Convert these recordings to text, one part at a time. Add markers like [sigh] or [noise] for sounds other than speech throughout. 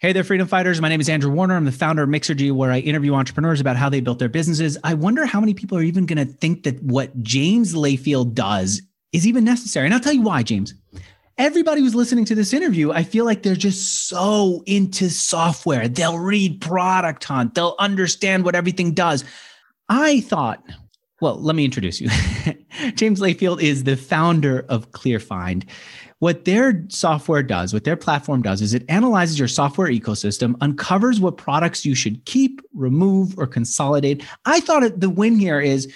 Hey there, freedom fighters. My name is Andrew Warner. I'm the founder of Mixergy, where I interview entrepreneurs about how they built their businesses. I wonder how many people are even going to think that what James Layfield does is even necessary. And I'll tell you why, James. Everybody who's listening to this interview, I feel like they're just so into software. They'll read Product Hunt, they'll understand what everything does. I thought, well, let me introduce you. [laughs] James Layfield is the founder of ClearFind. What their software does, what their platform does, is it analyzes your software ecosystem, uncovers what products you should keep, remove, or consolidate. I thought the win here is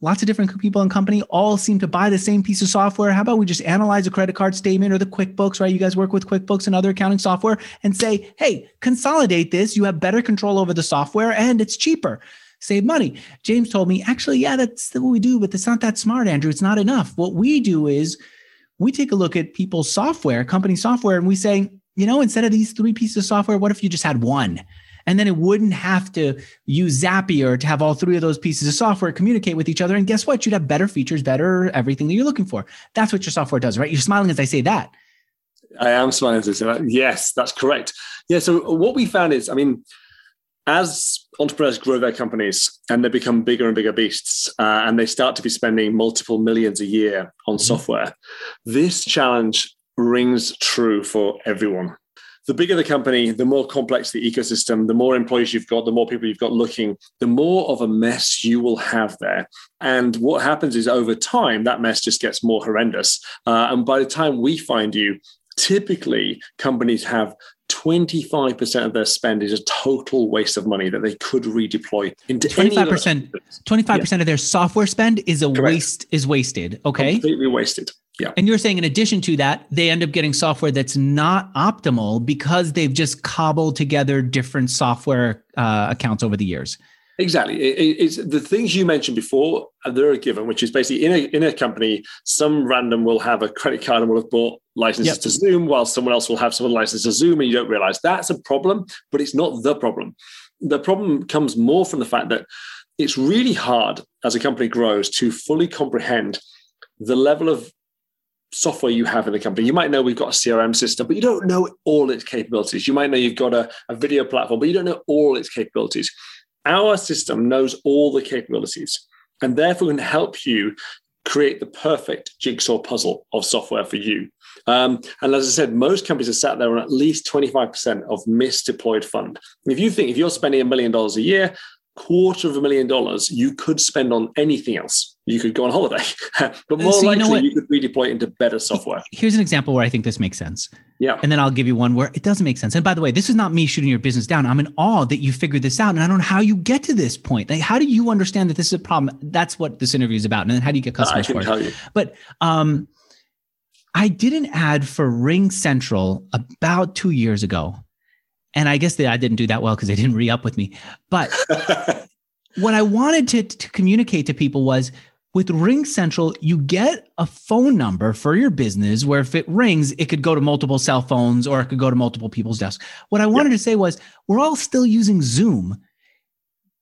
lots of different people and company all seem to buy the same piece of software. How about we just analyze a credit card statement or the QuickBooks, right? You guys work with QuickBooks and other accounting software and say, hey, consolidate this. You have better control over the software and it's cheaper. Save money. James told me, actually, yeah, that's what we do, but it's not that smart, Andrew. It's not enough. What we do is we take a look at people's software, company software, and we say, you know, instead of these three pieces of software, what if you just had one? And then it wouldn't have to use Zapier to have all three of those pieces of software communicate with each other. And guess what? You'd have better features, better everything that you're looking for. That's what your software does, right? You're smiling as I say that. I am smiling as I say that. Yes, that's correct. Yeah. So what we found is, I mean, as entrepreneurs grow their companies and they become bigger and bigger beasts uh, and they start to be spending multiple millions a year on mm-hmm. software, this challenge rings true for everyone. The bigger the company, the more complex the ecosystem, the more employees you've got, the more people you've got looking, the more of a mess you will have there. And what happens is over time, that mess just gets more horrendous. Uh, and by the time we find you, typically companies have 25% of their spend is a total waste of money that they could redeploy into 25% 25% yeah. of their software spend is a Correct. waste is wasted okay completely wasted yeah and you're saying in addition to that they end up getting software that's not optimal because they've just cobbled together different software uh, accounts over the years Exactly. It, it's the things you mentioned before, uh, they're a given, which is basically in a, in a company, some random will have a credit card and will have bought licenses yep. to Zoom, while someone else will have some licenses to Zoom, and you don't realize that's a problem, but it's not the problem. The problem comes more from the fact that it's really hard as a company grows to fully comprehend the level of software you have in the company. You might know we've got a CRM system, but you don't know all its capabilities. You might know you've got a, a video platform, but you don't know all its capabilities. Our system knows all the capabilities and therefore can help you create the perfect jigsaw puzzle of software for you. Um, and as I said, most companies are sat there on at least 25% of misdeployed fund. If you think if you're spending a million dollars a year, quarter of a million dollars you could spend on anything else. You could go on holiday, [laughs] but more so likely you, know you, could redeploy into better software. Here's an example where I think this makes sense. Yeah. And then I'll give you one where it doesn't make sense. And by the way, this is not me shooting your business down. I'm in awe that you figured this out. And I don't know how you get to this point. Like, how do you understand that this is a problem? That's what this interview is about. And then how do you get customers I can for tell it? You. But um, I did an ad for Ring Central about two years ago and I guess that I didn't do that well because they didn't re up with me. But [laughs] what I wanted to, to communicate to people was with Ring Central, you get a phone number for your business where if it rings, it could go to multiple cell phones or it could go to multiple people's desks. What I wanted to say was we're all still using Zoom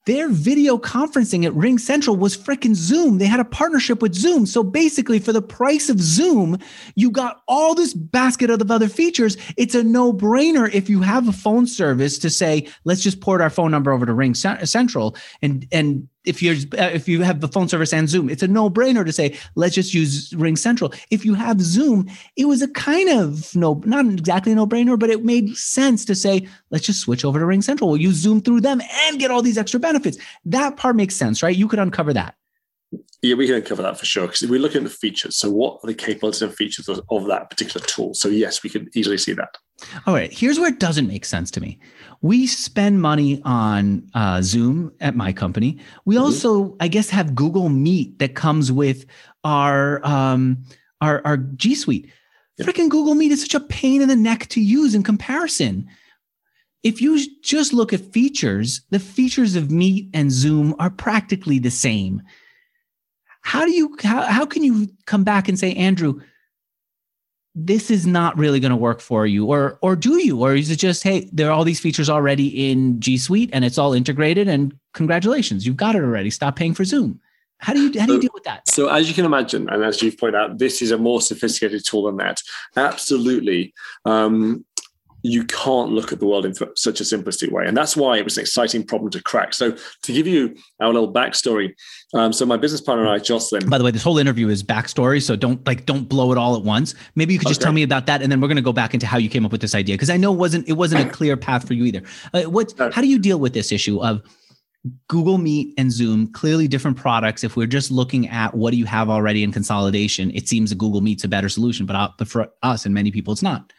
their video conferencing at Ring Central was freaking Zoom. They had a partnership with Zoom. So basically, for the price of Zoom, you got all this basket of other features. It's a no brainer if you have a phone service to say, let's just port our phone number over to Ring Central and, and if you're uh, if you have the phone service and Zoom, it's a no brainer to say let's just use Ring Central. If you have Zoom, it was a kind of no, not exactly a no brainer, but it made sense to say let's just switch over to Ring Central. We'll use Zoom through them and get all these extra benefits. That part makes sense, right? You could uncover that. Yeah, we can uncover that for sure. Because we're looking at the features. So, what are the capabilities and features of, of that particular tool? So, yes, we can easily see that. All right. Here's where it doesn't make sense to me we spend money on uh, Zoom at my company. We mm-hmm. also, I guess, have Google Meet that comes with our um, our, our G Suite. Freaking Google Meet is such a pain in the neck to use in comparison. If you just look at features, the features of Meet and Zoom are practically the same. How do you how, how can you come back and say, Andrew, this is not really going to work for you or or do you? Or is it just hey there are all these features already in g suite and it's all integrated and congratulations you've got it already stop paying for zoom. How do you how do you deal with that? so as you can imagine and as you've pointed out this is a more sophisticated tool than that. Absolutely. Um, you can't look at the world in such a simplistic way. And that's why it was an exciting problem to crack. So, to give you our little backstory, um, so my business partner and I, Jocelyn. By the way, this whole interview is backstory, so don't like don't blow it all at once. Maybe you could just okay. tell me about that, and then we're going to go back into how you came up with this idea because I know it wasn't it wasn't a clear path for you either. Uh, what? How do you deal with this issue of Google Meet and Zoom, clearly different products. If we're just looking at what do you have already in consolidation, it seems that Google Meet's a better solution, but, uh, but for us and many people, it's not.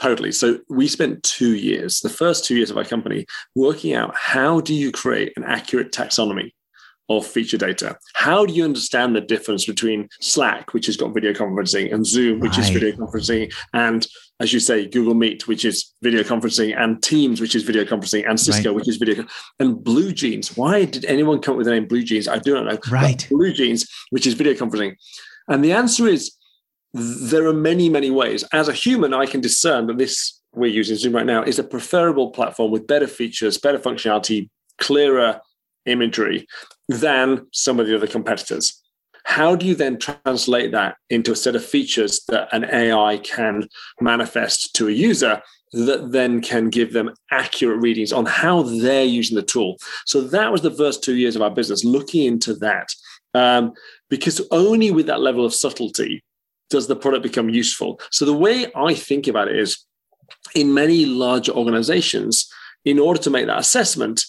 Totally. So we spent two years, the first two years of our company, working out how do you create an accurate taxonomy of feature data? How do you understand the difference between Slack, which has got video conferencing, and Zoom, which right. is video conferencing, and as you say, Google Meet, which is video conferencing, and Teams, which is video conferencing, and Cisco, right. which is video, and Blue Jeans. Why did anyone come up with the name Blue Jeans? I do not know. Right. But BlueJeans, which is video conferencing. And the answer is there are many, many ways. As a human, I can discern that this we're using Zoom right now is a preferable platform with better features, better functionality, clearer imagery than some of the other competitors. How do you then translate that into a set of features that an AI can manifest to a user that then can give them accurate readings on how they're using the tool? So that was the first two years of our business, looking into that. Um, because only with that level of subtlety does the product become useful? So the way I think about it is in many larger organizations, in order to make that assessment,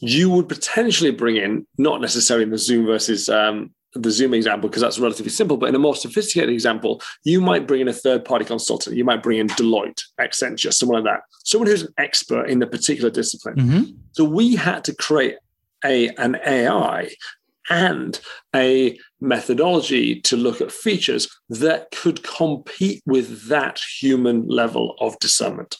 you would potentially bring in, not necessarily in the Zoom versus um, the Zoom example, because that's relatively simple, but in a more sophisticated example, you might bring in a third party consultant. You might bring in Deloitte, Accenture, someone like that, someone who's an expert in the particular discipline. Mm-hmm. So we had to create a, an AI and a methodology to look at features that could compete with that human level of discernment.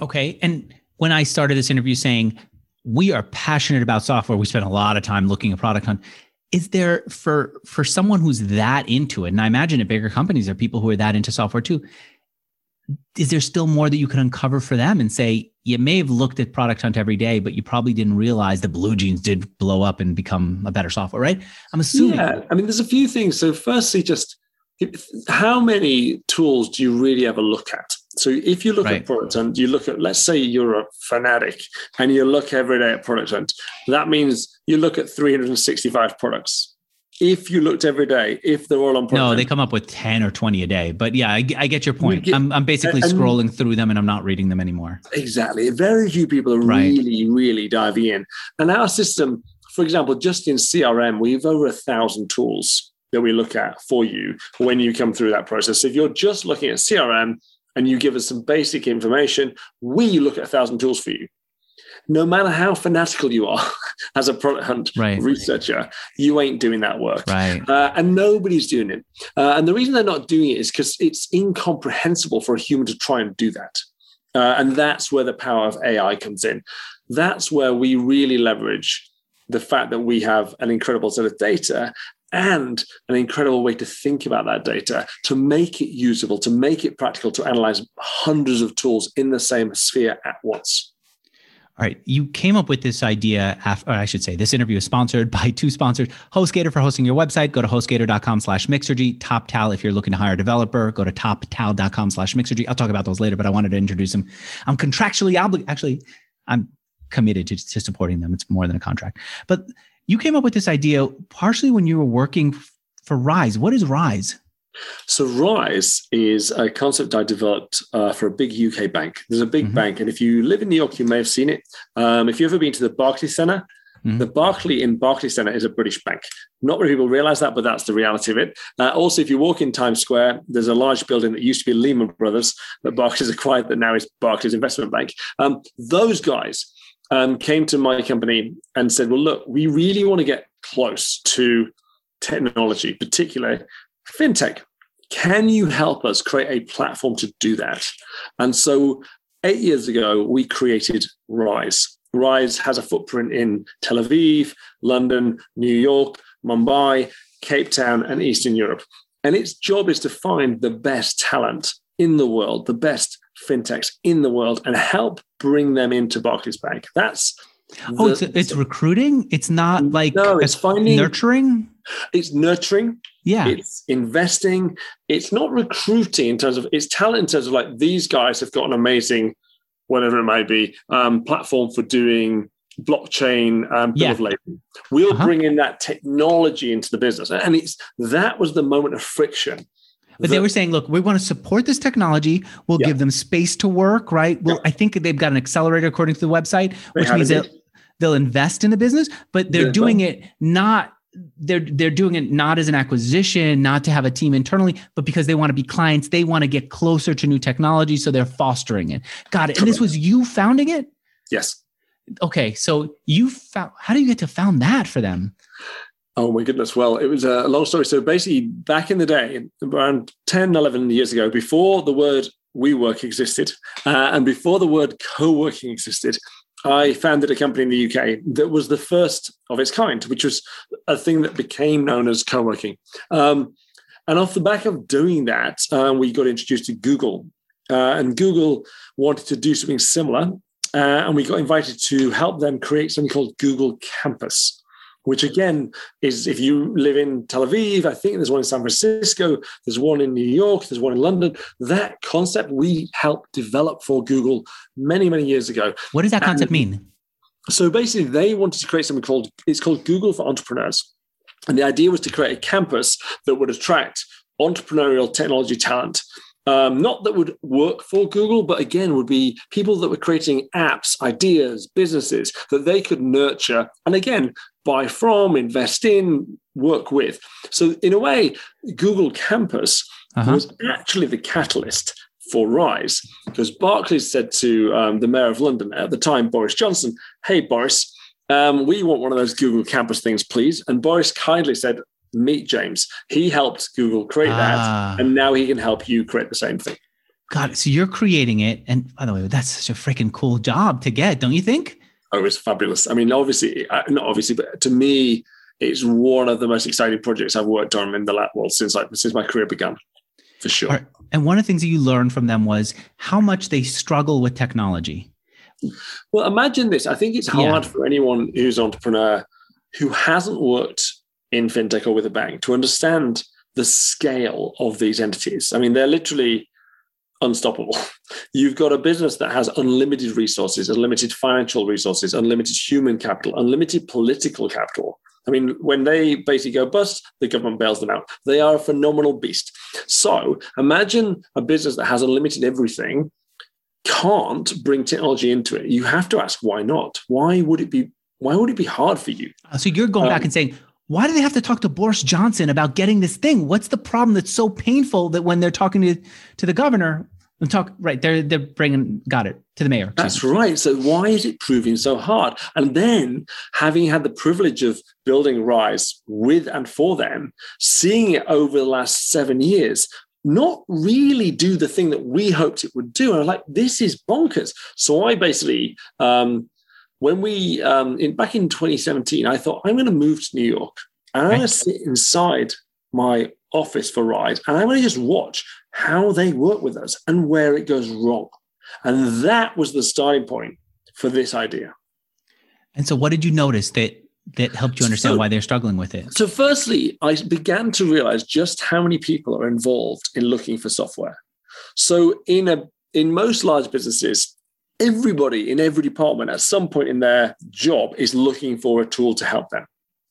Okay. And when I started this interview saying we are passionate about software, we spend a lot of time looking at Product Hunt. Is there for for someone who's that into it, and I imagine at bigger companies there are people who are that into software too, is there still more that you can uncover for them and say you may have looked at product hunt every day but you probably didn't realize that Blue Jeans did blow up and become a better software right? I'm assuming. Yeah i mean there's a few things. So firstly just how many tools do you really ever look at? So if you look right. at product hunt you look at let's say you're a fanatic and you look every day at product hunt. That means you look at 365 products if you looked every day, if they're all on No, they come up with 10 or 20 a day. But yeah, I, I get your point. Get, I'm, I'm basically and, scrolling through them and I'm not reading them anymore. Exactly. Very few people are right. really, really diving in. And our system, for example, just in CRM, we have over a thousand tools that we look at for you when you come through that process. If you're just looking at CRM and you give us some basic information, we look at a thousand tools for you no matter how fanatical you are [laughs] as a product hunt right. researcher, you ain't doing that work. Right. Uh, and nobody's doing it. Uh, and the reason they're not doing it is because it's incomprehensible for a human to try and do that. Uh, and that's where the power of AI comes in. That's where we really leverage the fact that we have an incredible set of data and an incredible way to think about that data, to make it usable, to make it practical, to analyze hundreds of tools in the same sphere at once. All right, you came up with this idea, after, I should say, this interview is sponsored [laughs] by two sponsors, HostGator for hosting your website. Go to hostgator.com slash Mixergy. TopTal, if you're looking to hire a developer, go to toptal.com slash Mixergy. I'll talk about those later, but I wanted to introduce them. I'm contractually obligated, actually, I'm committed to, to supporting them. It's more than a contract. But you came up with this idea partially when you were working for Rise. What is Rise? So Rise is a concept I developed uh, for a big UK bank. There's a big mm-hmm. bank, and if you live in New York, you may have seen it. Um, if you've ever been to the Barclays Center, mm-hmm. the Barclay in Barclays Center is a British bank. Not many people realize that, but that's the reality of it. Uh, also, if you walk in Times Square, there's a large building that used to be Lehman Brothers that Barclays [laughs] acquired that now is Barclays Investment Bank. Um, those guys um, came to my company and said, "Well, look, we really want to get close to." technology, particularly fintech. Can you help us create a platform to do that? And so, eight years ago, we created Rise. Rise has a footprint in Tel Aviv, London, New York, Mumbai, Cape Town, and Eastern Europe. And its job is to find the best talent in the world, the best fintechs in the world, and help bring them into Barclays Bank. That's Oh, the, it's, it's recruiting. It's not like no, it's finding nurturing. It's nurturing. Yeah. It's investing. It's not recruiting in terms of it's talent in terms of like these guys have got an amazing, whatever it may be, um, platform for doing blockchain um, bill yeah. of lading. We'll uh-huh. bring in that technology into the business, and it's that was the moment of friction. But the, they were saying, look, we want to support this technology. We'll yeah. give them space to work, right? Well, yeah. I think they've got an accelerator according to the website, which means they'll, they'll invest in the business, but they're doing it not they're they're doing it not as an acquisition, not to have a team internally, but because they want to be clients. They want to get closer to new technology, so they're fostering it. Got it. And this was you founding it. Yes okay, so you found how do you get to found that for them? Oh my goodness. Well, it was a long story. So basically, back in the day, around 10, 11 years ago, before the word WeWork existed uh, and before the word co working existed, I founded a company in the UK that was the first of its kind, which was a thing that became known as co working. Um, and off the back of doing that, uh, we got introduced to Google. Uh, and Google wanted to do something similar. Uh, and we got invited to help them create something called Google Campus, which again is if you live in Tel Aviv, I think there's one in San Francisco, there's one in New York, there's one in London. That concept we helped develop for Google many, many years ago. What does that concept and mean? So basically, they wanted to create something called it's called Google for Entrepreneurs. And the idea was to create a campus that would attract entrepreneurial technology talent um, not that would work for Google, but again, would be people that were creating apps, ideas, businesses that they could nurture and again, buy from, invest in, work with. So, in a way, Google Campus uh-huh. was actually the catalyst for Rise because Barclays said to um, the mayor of London at the time, Boris Johnson, Hey, Boris, um, we want one of those Google Campus things, please. And Boris kindly said, meet James. He helped Google create ah. that, and now he can help you create the same thing. Got it. So you're creating it, and by the way, that's such a freaking cool job to get, don't you think? Oh, it was fabulous. I mean, obviously, not obviously, but to me, it's one of the most exciting projects I've worked on in the lab well since like since my career began, for sure. Right. And one of the things that you learned from them was how much they struggle with technology. Well, imagine this. I think it's hard yeah. for anyone who's an entrepreneur who hasn't worked in fintech or with a bank to understand the scale of these entities. I mean, they're literally unstoppable. [laughs] You've got a business that has unlimited resources, unlimited financial resources, unlimited human capital, unlimited political capital. I mean, when they basically go bust, the government bails them out. They are a phenomenal beast. So imagine a business that has unlimited everything can't bring technology into it. You have to ask why not? Why would it be why would it be hard for you? So you're going um, back and saying, why do they have to talk to Boris Johnson about getting this thing? What's the problem that's so painful that when they're talking to, to the governor, and talk right, they're they're bringing got it to the mayor. That's right. So why is it proving so hard? And then having had the privilege of building Rise with and for them, seeing it over the last seven years, not really do the thing that we hoped it would do. And I was like, this is bonkers. So I basically um, when we um, in back in 2017, I thought I'm going to move to New York and I'm going to sit inside my office for Rise and I'm going to just watch how they work with us and where it goes wrong. And that was the starting point for this idea. And so, what did you notice that that helped you understand so, why they're struggling with it? So, firstly, I began to realize just how many people are involved in looking for software. So, in a in most large businesses, everybody in every department at some point in their job is looking for a tool to help them.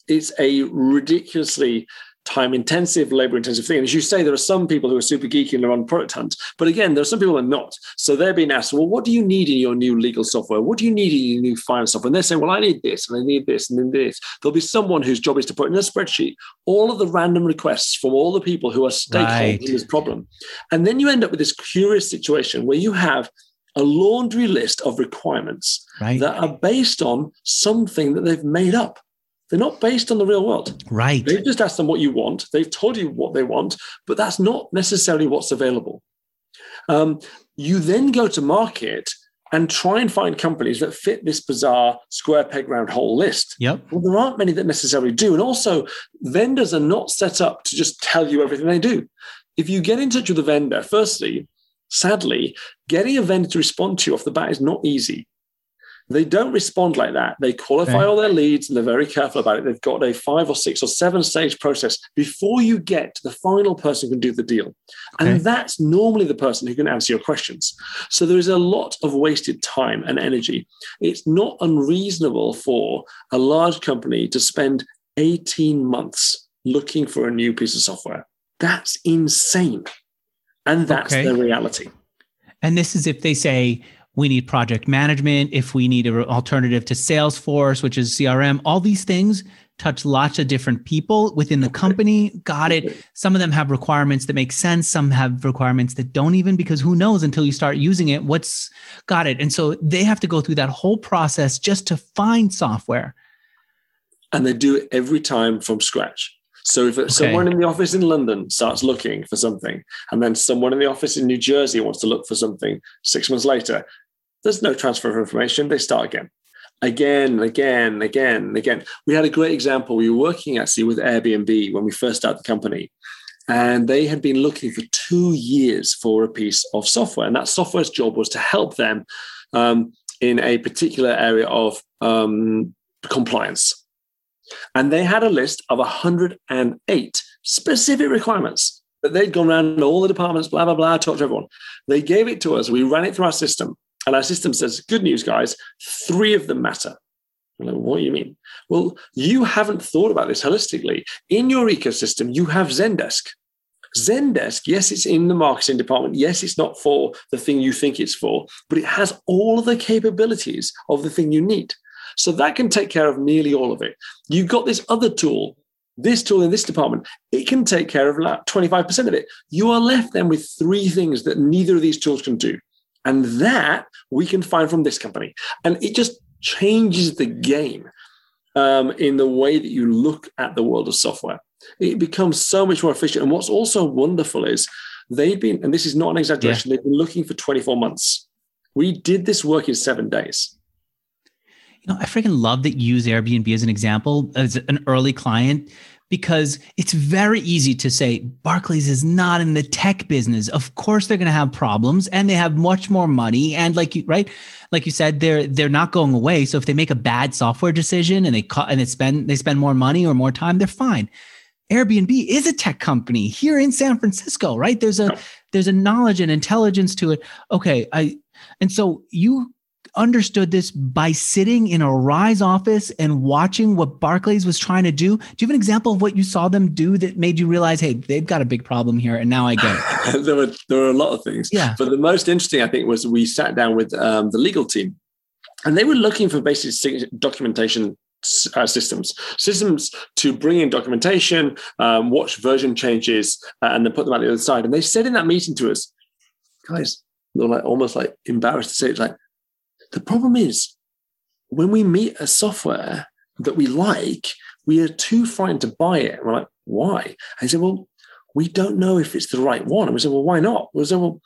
It's a ridiculously time intensive, labor intensive thing. And as you say, there are some people who are super geeky and they're on product hunt. But again, there are some people who are not. So they're being asked, well, what do you need in your new legal software? What do you need in your new finance software? And they're saying, well, I need this and I need this and then this. There'll be someone whose job is to put in a spreadsheet all of the random requests from all the people who are stakeholders right. in this problem. And then you end up with this curious situation where you have a laundry list of requirements right. that are based on something that they've made up. They're not based on the real world. Right. They've just asked them what you want. They've told you what they want, but that's not necessarily what's available. Um, you then go to market and try and find companies that fit this bizarre square peg round hole list. Yep. Well, there aren't many that necessarily do. And also, vendors are not set up to just tell you everything they do. If you get in touch with a vendor, firstly, sadly, getting a vendor to respond to you off the bat is not easy. They don't respond like that. They qualify all their leads and they're very careful about it. They've got a five or six or seven stage process before you get to the final person who can do the deal. Okay. And that's normally the person who can answer your questions. So there is a lot of wasted time and energy. It's not unreasonable for a large company to spend 18 months looking for a new piece of software. That's insane. And that's okay. the reality. And this is if they say, we need project management, if we need an alternative to Salesforce, which is CRM, all these things touch lots of different people within the company. Got it. Some of them have requirements that make sense. Some have requirements that don't even, because who knows until you start using it, what's got it. And so they have to go through that whole process just to find software. And they do it every time from scratch. So if okay. someone in the office in London starts looking for something, and then someone in the office in New Jersey wants to look for something six months later, there's no transfer of information. They start again, again, again, again, again. We had a great example. We were working actually with Airbnb when we first started the company, and they had been looking for two years for a piece of software, and that software's job was to help them um, in a particular area of um, compliance. And they had a list of 108 specific requirements that they'd gone around all the departments, blah, blah, blah, talked to everyone. They gave it to us. We ran it through our system. And our system says, good news, guys, three of them matter. Like, what do you mean? Well, you haven't thought about this holistically. In your ecosystem, you have Zendesk. Zendesk, yes, it's in the marketing department. Yes, it's not for the thing you think it's for, but it has all the capabilities of the thing you need. So that can take care of nearly all of it. You've got this other tool, this tool in this department, it can take care of like 25% of it. You are left then with three things that neither of these tools can do. And that we can find from this company. And it just changes the game um, in the way that you look at the world of software. It becomes so much more efficient. And what's also wonderful is they've been, and this is not an exaggeration, yeah. they've been looking for 24 months. We did this work in seven days. You know, I freaking love that you use Airbnb as an example as an early client because it's very easy to say Barclays is not in the tech business. Of course they're going to have problems and they have much more money and like you right like you said they're they're not going away. So if they make a bad software decision and they cut and they spend they spend more money or more time, they're fine. Airbnb is a tech company here in San Francisco, right? There's a there's a knowledge and intelligence to it. Okay, I and so you understood this by sitting in a Rise office and watching what Barclays was trying to do? Do you have an example of what you saw them do that made you realize, hey, they've got a big problem here, and now I get it? [laughs] there were there were a lot of things. Yeah. But the most interesting, I think, was we sat down with um, the legal team, and they were looking for basic documentation uh, systems, systems to bring in documentation, um, watch version changes, uh, and then put them at the other side. And they said in that meeting to us, guys, they're like almost like embarrassed to say it's like the problem is when we meet a software that we like, we are too frightened to buy it. We're like, why? He said, well, we don't know if it's the right one. And we said, well, why not? We said, well,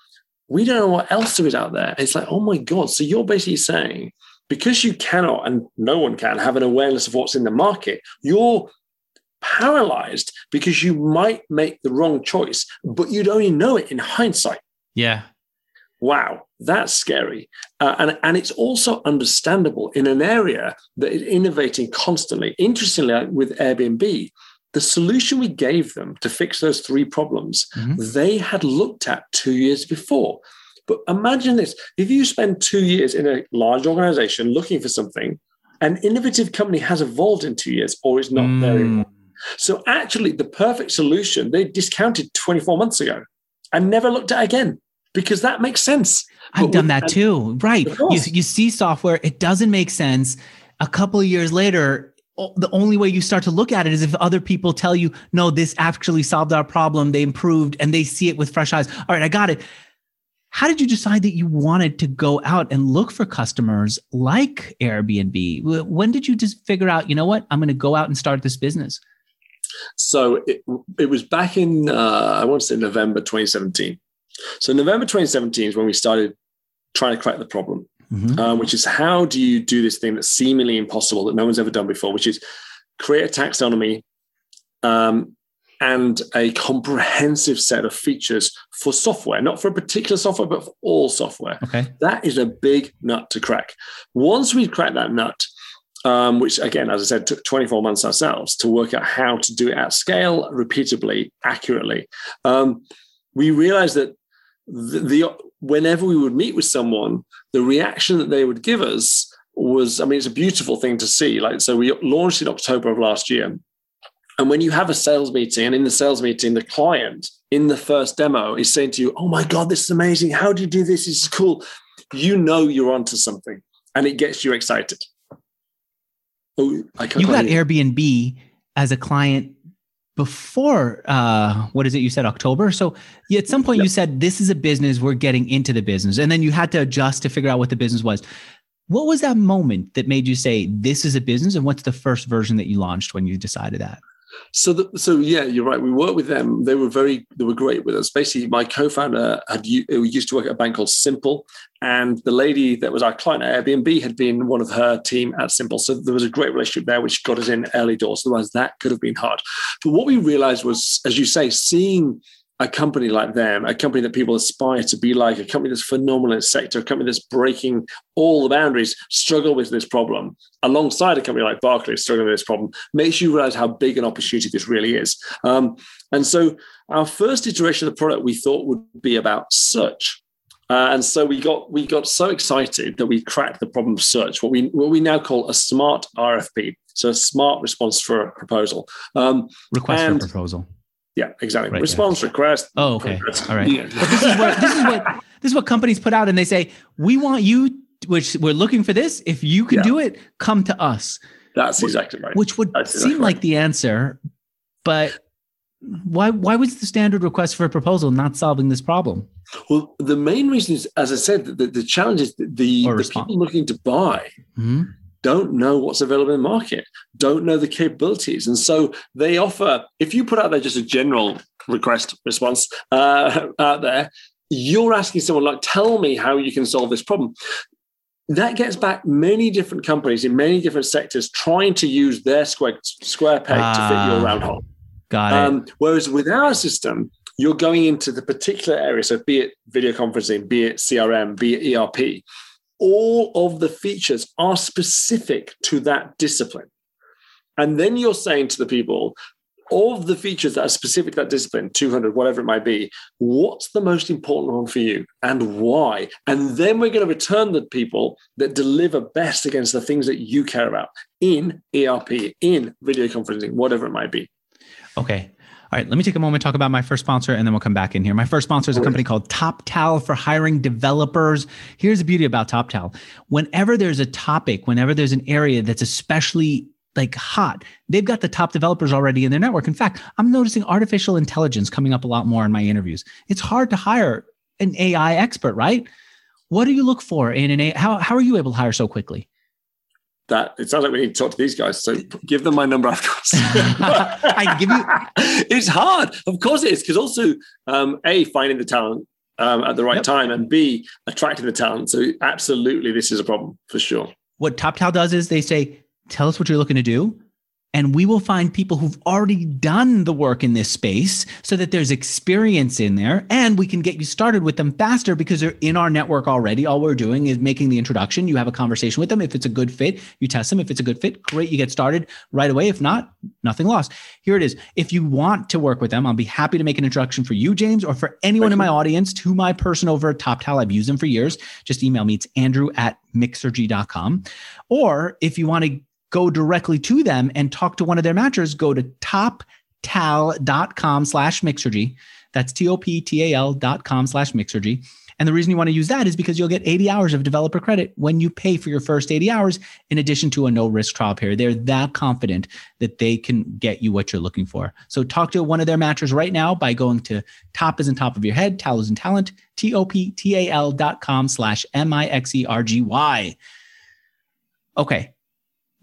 we don't know what else there is out there. And it's like, oh my God. So you're basically saying because you cannot, and no one can, have an awareness of what's in the market, you're paralyzed because you might make the wrong choice, but you'd only know it in hindsight. Yeah wow, that's scary. Uh, and, and it's also understandable in an area that is innovating constantly. Interestingly, with Airbnb, the solution we gave them to fix those three problems, mm-hmm. they had looked at two years before. But imagine this if you spend two years in a large organization looking for something, an innovative company has evolved in two years or is not mm. there anymore. So, actually, the perfect solution they discounted 24 months ago and never looked at again because that makes sense. I've done that too. Right. You, you see software, it doesn't make sense. A couple of years later, the only way you start to look at it is if other people tell you, no, this actually solved our problem. They improved and they see it with fresh eyes. All right, I got it. How did you decide that you wanted to go out and look for customers like Airbnb? When did you just figure out, you know what, I'm going to go out and start this business? So it, it was back in, uh, I want to say November 2017. So November 2017 is when we started trying to crack the problem, mm-hmm. um, which is how do you do this thing that's seemingly impossible that no one's ever done before, which is create a taxonomy um, and a comprehensive set of features for software, not for a particular software, but for all software. Okay. That is a big nut to crack. Once we crack that nut, um, which again, as I said, took 24 months ourselves to work out how to do it at scale, repeatably, accurately. Um, we realized that the, the whenever we would meet with someone, the reaction that they would give us was, I mean, it's a beautiful thing to see. Like, so we launched in October of last year. And when you have a sales meeting, and in the sales meeting, the client in the first demo is saying to you, Oh my God, this is amazing. How do you do this? This is cool. You know you're onto something and it gets you excited. Oh, I you got Airbnb as a client before uh what is it you said october? So at some point yep. you said this is a business we're getting into the business and then you had to adjust to figure out what the business was. What was that moment that made you say this is a business and what's the first version that you launched when you decided that so, the, so yeah, you're right. We worked with them. They were very, they were great with us. Basically, my co-founder had we used to work at a bank called Simple, and the lady that was our client at Airbnb had been one of her team at Simple. So there was a great relationship there, which got us in early doors. Otherwise, that could have been hard. But what we realized was, as you say, seeing a company like them, a company that people aspire to be like, a company that's phenomenal in its sector, a company that's breaking all the boundaries, struggle with this problem, alongside a company like Barclays struggling with this problem, makes you realize how big an opportunity this really is. Um, and so, our first iteration of the product we thought would be about search. Uh, and so we got we got so excited that we cracked the problem of search, what we what we now call a smart RFP, so a smart response for a proposal. Um, Request for proposal. Yeah, exactly. Right, Response yeah. request. Oh, okay. All right. Yeah. But this is what this is what this is what companies put out, and they say we want you, which we're looking for this. If you can yeah. do it, come to us. That's exactly right. Which would That's seem exactly like right. the answer, but why why was the standard request for a proposal not solving this problem? Well, the main reason is, as I said, the, the challenge is the, the, the people looking to buy. Mm-hmm don't know what's available in the market, don't know the capabilities. And so they offer, if you put out there just a general request response uh, [laughs] out there, you're asking someone like, tell me how you can solve this problem. That gets back many different companies in many different sectors trying to use their square, square peg to fit your ah, round hole. Got it. Um, whereas with our system, you're going into the particular area. So be it video conferencing, be it CRM, be it ERP all of the features are specific to that discipline. And then you're saying to the people, all of the features that are specific to that discipline, 200, whatever it might be, what's the most important one for you and why? And then we're going to return the people that deliver best against the things that you care about in ERP, in video conferencing, whatever it might be. Okay. All right, let me take a moment to talk about my first sponsor and then we'll come back in here. My first sponsor is a company called TopTal for hiring developers. Here's the beauty about TopTal. Whenever there's a topic, whenever there's an area that's especially like hot, they've got the top developers already in their network. In fact, I'm noticing artificial intelligence coming up a lot more in my interviews. It's hard to hire an AI expert, right? What do you look for in an AI? How, how are you able to hire so quickly? That it sounds like we need to talk to these guys. So give them my number after. [laughs] I give you. [laughs] It's hard, of course it is, because also um, a finding the talent um, at the right yep. time, and b attracting the talent. So absolutely, this is a problem for sure. What TopTal does is they say, "Tell us what you're looking to do and we will find people who've already done the work in this space so that there's experience in there and we can get you started with them faster because they're in our network already. All we're doing is making the introduction. You have a conversation with them. If it's a good fit you test them. If it's a good fit great you get started right away. If not nothing lost. Here it is. If you want to work with them i'll be happy to make an introduction for you james or for anyone in my audience to my person over at TopTal i've used them for years. Just email me. It's andrew at mixergy.com or if you want to go directly to them and talk to one of their matchers, go to toptal.com slash mixergy. That's T-O-P-T-A-L dot com slash mixergy. And the reason you want to use that is because you'll get 80 hours of developer credit when you pay for your first 80 hours, in addition to a no risk trial period. They're that confident that they can get you what you're looking for. So talk to one of their matchers right now by going to top is in top of your head, tal is in talent, T-O-P-T-A-L dot com slash M-I-X-E-R-G-Y. Okay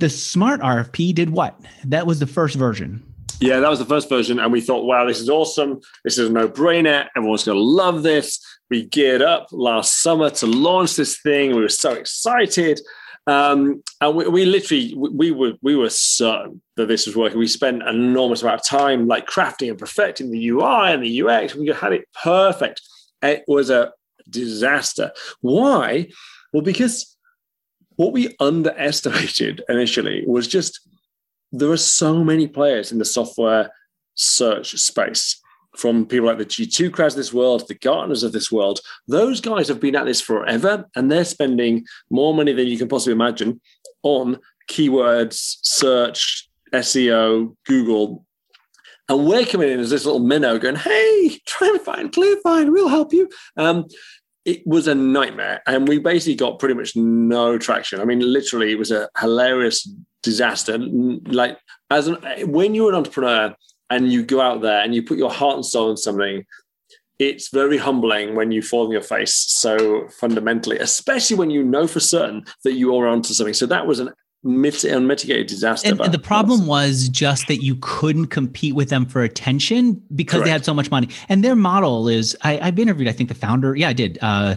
the smart RFP did what? That was the first version. Yeah, that was the first version. And we thought, wow, this is awesome. This is a no brainer. Everyone's going to love this. We geared up last summer to launch this thing. We were so excited. Um, and we, we, literally we were we were certain that this was working. We spent an enormous amount of time like crafting and perfecting the UI and the UX. We had it perfect. It was a disaster. Why? Well, because what we underestimated [laughs] initially was just there are so many players in the software search space from people like the G2 crowds of this world, the Gartners of this world. Those guys have been at this forever and they're spending more money than you can possibly imagine on keywords, search, SEO, Google. And we're coming in as this little minnow going, hey, try and find ClearFind, we'll help you. Um, it was a nightmare. And we basically got pretty much no traction. I mean, literally, it was a hilarious disaster. Like, as an, when you're an entrepreneur, and you go out there and you put your heart and soul in something, it's very humbling when you fall on your face so fundamentally, especially when you know for certain that you are onto something. So that was an unmitigated disaster. And, and the problem was just that you couldn't compete with them for attention because Correct. they had so much money. And their model is I, have interviewed, I think the founder, yeah, I did. Uh,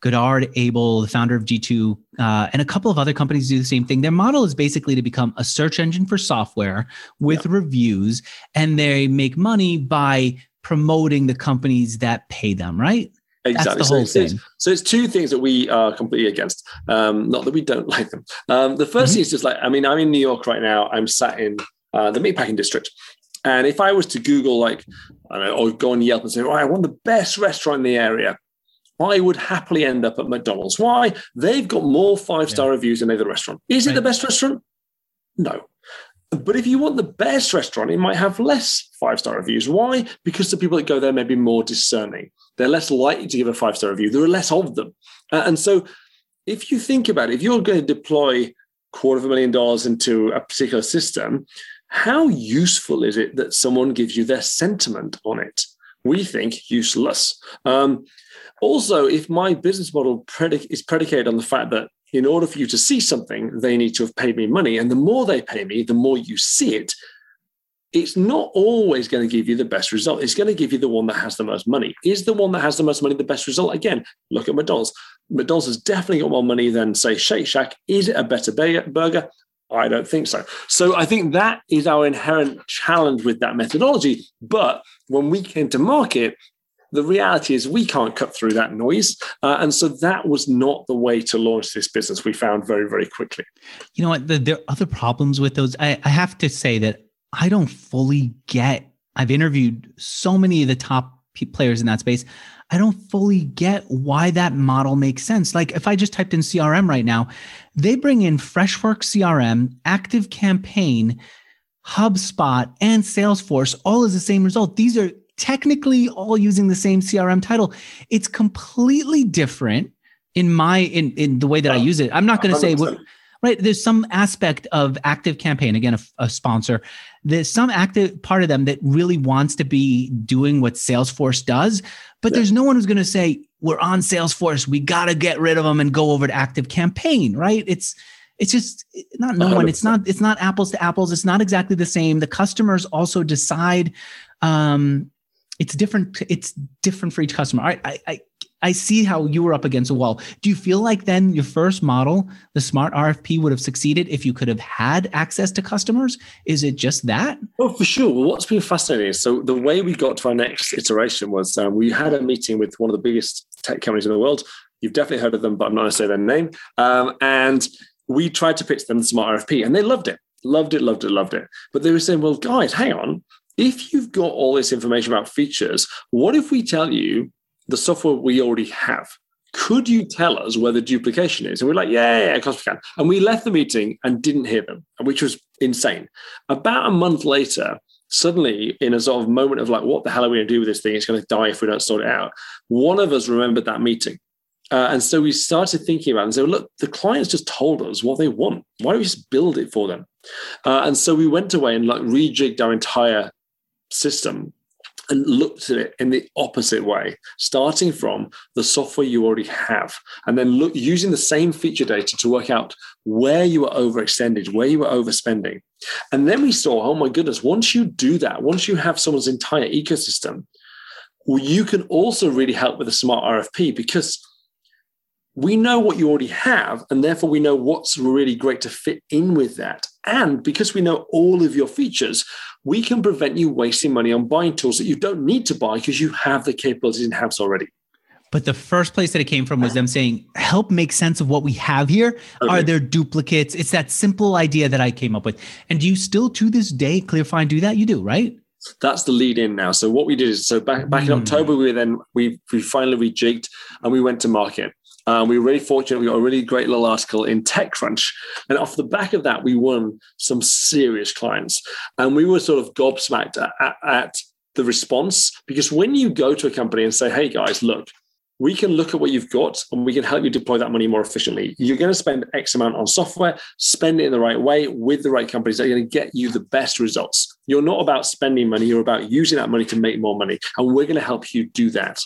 Godard, Abel, the founder of G2, uh, and a couple of other companies do the same thing. Their model is basically to become a search engine for software with yeah. reviews, and they make money by promoting the companies that pay them, right? Exactly. That's the whole so, thing. It's, so it's two things that we are completely against. Um, not that we don't [laughs] like them. Um, the 1st mm-hmm. is just like, I mean, I'm in New York right now. I'm sat in uh, the meatpacking district. And if I was to Google, like, I don't know, or go on Yelp and say, oh, I want the best restaurant in the area, I would happily end up at McDonald's. Why? They've got more five star yeah. reviews than any other restaurant. Is right. it the best restaurant? No. But if you want the best restaurant, it might have less five star reviews. Why? Because the people that go there may be more discerning. They're less likely to give a five star review. There are less of them. Uh, and so, if you think about it, if you're going to deploy quarter of a million dollars into a particular system, how useful is it that someone gives you their sentiment on it? We think useless. Um, also, if my business model is predicated on the fact that in order for you to see something, they need to have paid me money, and the more they pay me, the more you see it, it's not always going to give you the best result. It's going to give you the one that has the most money. Is the one that has the most money the best result? Again, look at McDonald's. McDonald's has definitely got more money than, say, Shake Shack. Is it a better burger? I don't think so. So I think that is our inherent challenge with that methodology. But when we came to market, the reality is we can't cut through that noise. Uh, and so that was not the way to launch this business, we found very, very quickly. You know what? The, there are other problems with those. I, I have to say that I don't fully get, I've interviewed so many of the top players in that space. I don't fully get why that model makes sense. Like if I just typed in CRM right now, they bring in Freshworks CRM, Active Campaign, HubSpot, and Salesforce all as the same result. These are technically all using the same CRM title. It's completely different in my in in the way that I use it. I'm not going to say what right there's some aspect of active campaign again a, a, sponsor there's some active part of them that really wants to be doing what salesforce does but yeah. there's no one who's going to say we're on salesforce we got to get rid of them and go over to active campaign right it's it's just not no 100%. one it's not it's not apples to apples it's not exactly the same the customers also decide um it's different it's different for each customer. I, I i i see how you were up against a wall. Do you feel like then your first model the smart rfp would have succeeded if you could have had access to customers? Is it just that? Oh for sure. Well what's been fascinating is so the way we got to our next iteration was um, we had a meeting with one of the biggest tech companies in the world. You've definitely heard of them but i'm not going to say their name. Um, and we tried to pitch them the smart rfp and they loved it. Loved it loved it loved it. But they were saying well guys hang on if you've got all this information about features, what if we tell you the software we already have? Could you tell us where the duplication is? And we're like, yeah, yeah, of course we can. And we left the meeting and didn't hear them, which was insane. About a month later, suddenly in a sort of moment of like, what the hell are we going to do with this thing? It's going to die if we don't sort it out. One of us remembered that meeting. Uh, and so we started thinking about it and said, look, the clients just told us what they want. Why don't we just build it for them? Uh, and so we went away and like rejigged our entire system and looked at it in the opposite way, starting from the software you already have, and then look using the same feature data to work out where you were overextended, where you were overspending. And then we saw, oh my goodness, once you do that, once you have someone's entire ecosystem, well, you can also really help with a smart RFP because we know what you already have, and therefore we know what's really great to fit in with that. And because we know all of your features, we can prevent you wasting money on buying tools that you don't need to buy because you have the capabilities in house already. But the first place that it came from was them saying, help make sense of what we have here. Okay. Are there duplicates? It's that simple idea that I came up with. And do you still to this day, ClearFind, do that? You do, right? That's the lead in now. So what we did is so back back in hmm. October, we then we we finally rejigged and we went to market. Um, we were really fortunate. We got a really great little article in TechCrunch. And off the back of that, we won some serious clients. And we were sort of gobsmacked at, at the response because when you go to a company and say, hey guys, look, we can look at what you've got and we can help you deploy that money more efficiently. You're going to spend X amount on software, spend it in the right way with the right companies that are going to get you the best results. You're not about spending money, you're about using that money to make more money. And we're going to help you do that.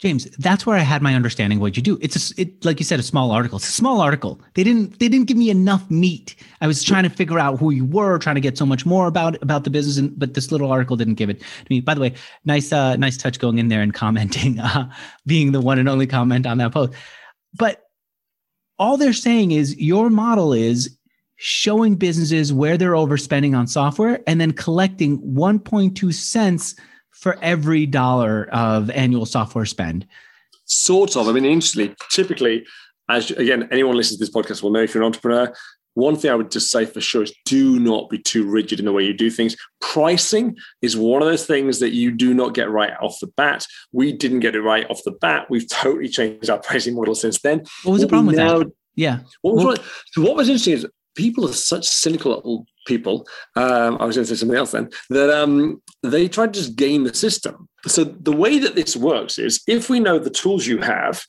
James, that's where I had my understanding of what you do. It's a, it, like you said, a small article. It's a small article. They didn't, they didn't give me enough meat. I was trying to figure out who you were, trying to get so much more about about the business, and, but this little article didn't give it to me. By the way, nice, uh, nice touch going in there and commenting, [laughs] uh, being the one and only comment on that post. But all they're saying is your model is showing businesses where they're overspending on software and then collecting 1.2 cents for every dollar of annual software spend? Sort of. I mean, interestingly, typically, as again, anyone listening to this podcast will know if you're an entrepreneur, one thing I would just say for sure is do not be too rigid in the way you do things. Pricing is one of those things that you do not get right off the bat. We didn't get it right off the bat. We've totally changed our [laughs] pricing model since then. What was what the problem with now, that? Yeah. What was, well, so what was interesting is people are such cynical people. Um, I was going to say something else then. That um, they try to just game the system. So the way that this works is if we know the tools you have,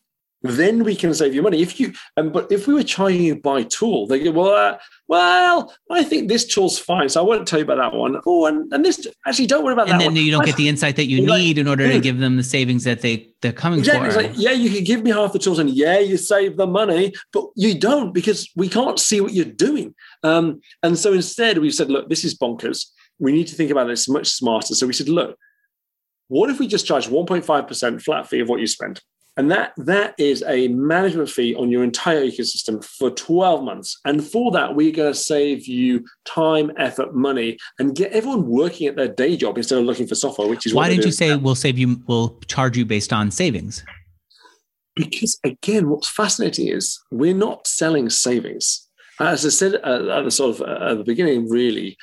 then we can save you money. If you, um, but if we were charging you by tool, they go, well, uh, well, I think this tool's fine, so I won't tell you about that one. Oh, and, and this actually don't worry about and that. And then one. you don't get the insight that you need like, in order to give them the savings that they they're coming exactly. for. Like, yeah, you can give me half the tools, and yeah, you save the money, but you don't because we can't see what you're doing. Um, and so instead, we said, look, this is bonkers. We need to think about this much smarter. So we said, look, what if we just charge 1.5% flat fee of what you spend? And that that is a management fee on your entire ecosystem for 12 months. And for that, we're going to save you time, effort, money, and get everyone working at their day job instead of looking for software, which is why didn't you say now. we'll save you, we'll charge you based on savings? Because again, what's fascinating is we're not selling savings. As I said at the sort of uh, at the beginning, really,